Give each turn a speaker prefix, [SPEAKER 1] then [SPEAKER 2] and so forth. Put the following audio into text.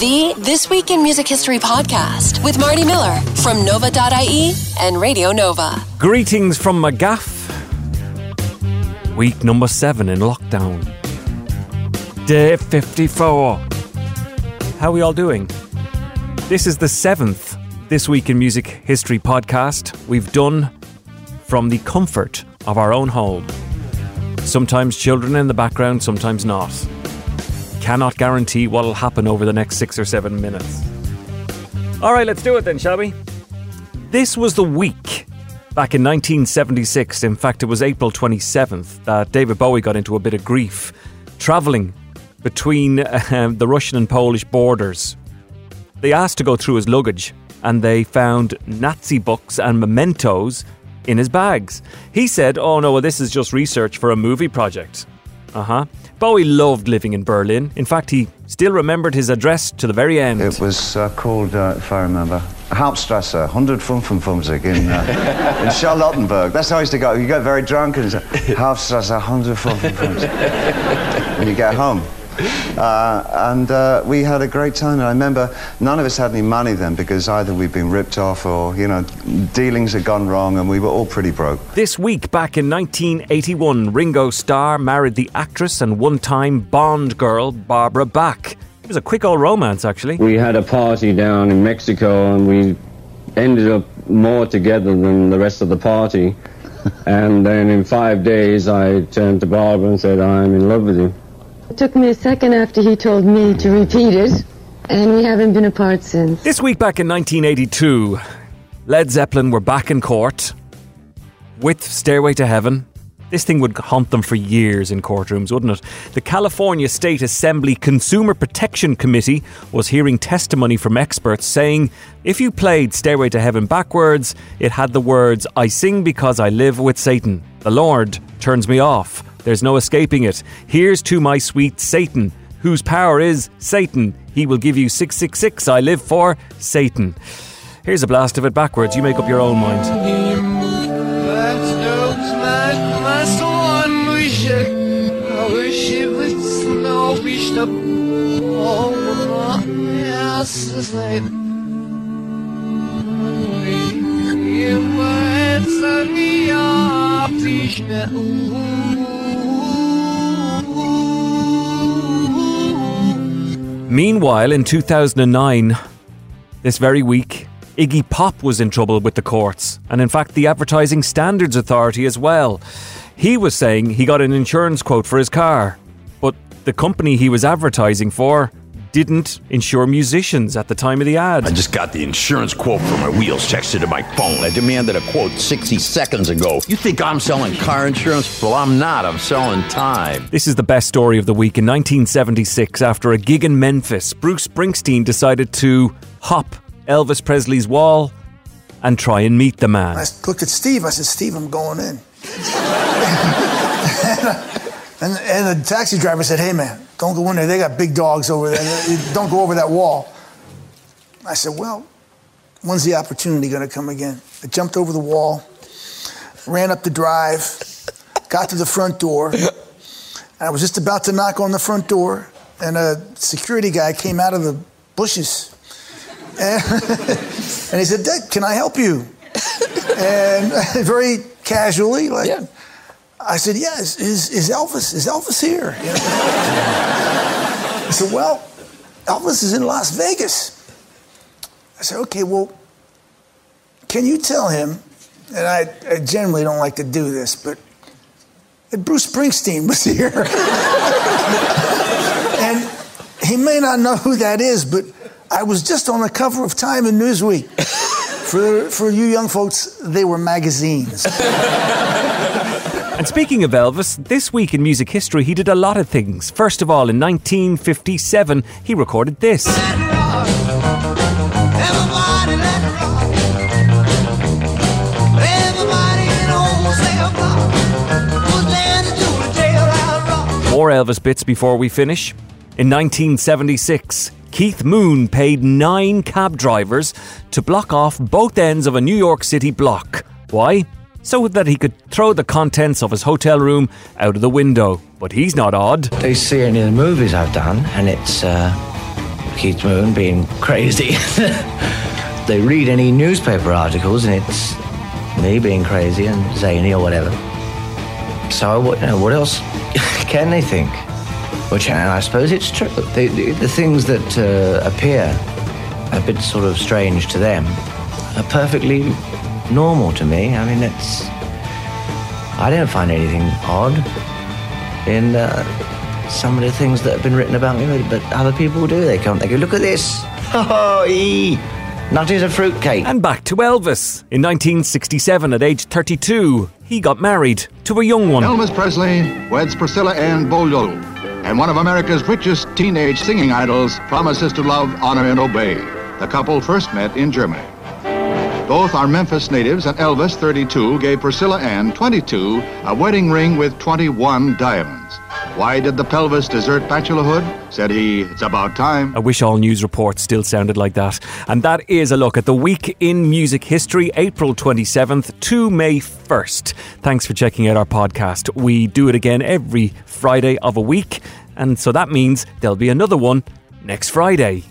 [SPEAKER 1] The This Week in Music History podcast with Marty Miller from Nova.ie and Radio Nova.
[SPEAKER 2] Greetings from McGaff. Week number seven in lockdown. Day 54. How are we all doing? This is the seventh This Week in Music History podcast we've done from the comfort of our own home. Sometimes children in the background, sometimes not. Cannot guarantee what'll happen over the next six or seven minutes. All right, let's do it then, shall we? This was the week back in 1976. In fact, it was April 27th that David Bowie got into a bit of grief travelling between um, the Russian and Polish borders. They asked to go through his luggage and they found Nazi books and mementos in his bags. He said, Oh no, well, this is just research for a movie project. Uh huh. Bowie loved living in Berlin. In fact, he still remembered his address to the very end.
[SPEAKER 3] It was uh, called, uh, if I remember, Hauptstrasse, 100 Fünfundfünfzig in, uh, in Charlottenburg. That's how I used to go. You get very drunk and say, Hauptstrasse, 100 Fünfundfünfzig when you get home. Uh, and uh, we had a great time. And I remember none of us had any money then because either we'd been ripped off or, you know, dealings had gone wrong and we were all pretty broke.
[SPEAKER 2] This week, back in 1981, Ringo Starr married the actress and one time Bond girl Barbara Bach. It was a quick old romance, actually.
[SPEAKER 4] We had a party down in Mexico and we ended up more together than the rest of the party. and then in five days, I turned to Barbara and said, I'm in love with you.
[SPEAKER 5] It took me a second after he told me to repeat it, and we haven't been apart since.
[SPEAKER 2] This week back in 1982, Led Zeppelin were back in court with Stairway to Heaven. This thing would haunt them for years in courtrooms, wouldn't it? The California State Assembly Consumer Protection Committee was hearing testimony from experts saying if you played Stairway to Heaven backwards, it had the words, I sing because I live with Satan. The Lord turns me off. There's no escaping it. Here's to my sweet Satan, whose power is Satan. He will give you 666. I live for Satan. Here's a blast of it backwards. You make up your own mind. Meanwhile, in 2009, this very week, Iggy Pop was in trouble with the courts, and in fact, the Advertising Standards Authority as well. He was saying he got an insurance quote for his car, but the company he was advertising for didn't insure musicians at the time of the ad.
[SPEAKER 6] I just got the insurance quote for my wheels texted to my phone. I demanded a quote 60 seconds ago. You think I'm selling car insurance? Well, I'm not. I'm selling time.
[SPEAKER 2] This is the best story of the week. In 1976, after a gig in Memphis, Bruce Springsteen decided to hop Elvis Presley's wall and try and meet the man.
[SPEAKER 7] I looked at Steve. I said, Steve, I'm going in. and, and the taxi driver said, Hey, man, don't go in there. They got big dogs over there. Don't go over that wall. I said, Well, when's the opportunity going to come again? I jumped over the wall, ran up the drive, got to the front door. And I was just about to knock on the front door, and a security guy came out of the bushes. And, and he said, Dad, can I help you? And very casually, like,
[SPEAKER 8] Yeah.
[SPEAKER 7] I said, "Yeah, is, is, is Elvis? Is Elvis here?" I said, "Well, Elvis is in Las Vegas." I said, "Okay, well, can you tell him?" And I, I generally don't like to do this, but Bruce Springsteen was here, and he may not know who that is, but I was just on the cover of Time and Newsweek. For, for you young folks, they were magazines.
[SPEAKER 2] And speaking of Elvis, this week in music history, he did a lot of things. First of all, in 1957, he recorded this. More Elvis bits before we finish. In 1976, Keith Moon paid nine cab drivers to block off both ends of a New York City block. Why? So that he could throw the contents of his hotel room out of the window. But he's not odd.
[SPEAKER 8] They see any of the movies I've done, and it's uh, Keith Moon being crazy. they read any newspaper articles and it's me being crazy and zany or whatever. So you know, what else can they think? Which and I suppose it's true. The, the, the things that uh, appear a bit sort of strange to them are perfectly normal to me. I mean, it's. I don't find anything odd in uh, some of the things that have been written about me, but other people do. They come, they go, look at this. Oh, ee. Not as a fruitcake.
[SPEAKER 2] And back to Elvis. In 1967, at age 32, he got married to a young one.
[SPEAKER 9] Elvis Presley weds Priscilla Ann Beaulieu, and one of America's richest teenage singing idols promises to love, honor, and obey. The couple first met in Germany. Both are Memphis natives, and Elvis, 32, gave Priscilla Ann, 22, a wedding ring with 21 diamonds. Why did the pelvis desert bachelorhood? Said he, it's about time.
[SPEAKER 2] I wish all news reports still sounded like that. And that is a look at the week in music history, April 27th to May 1st. Thanks for checking out our podcast. We do it again every Friday of a week, and so that means there'll be another one next Friday.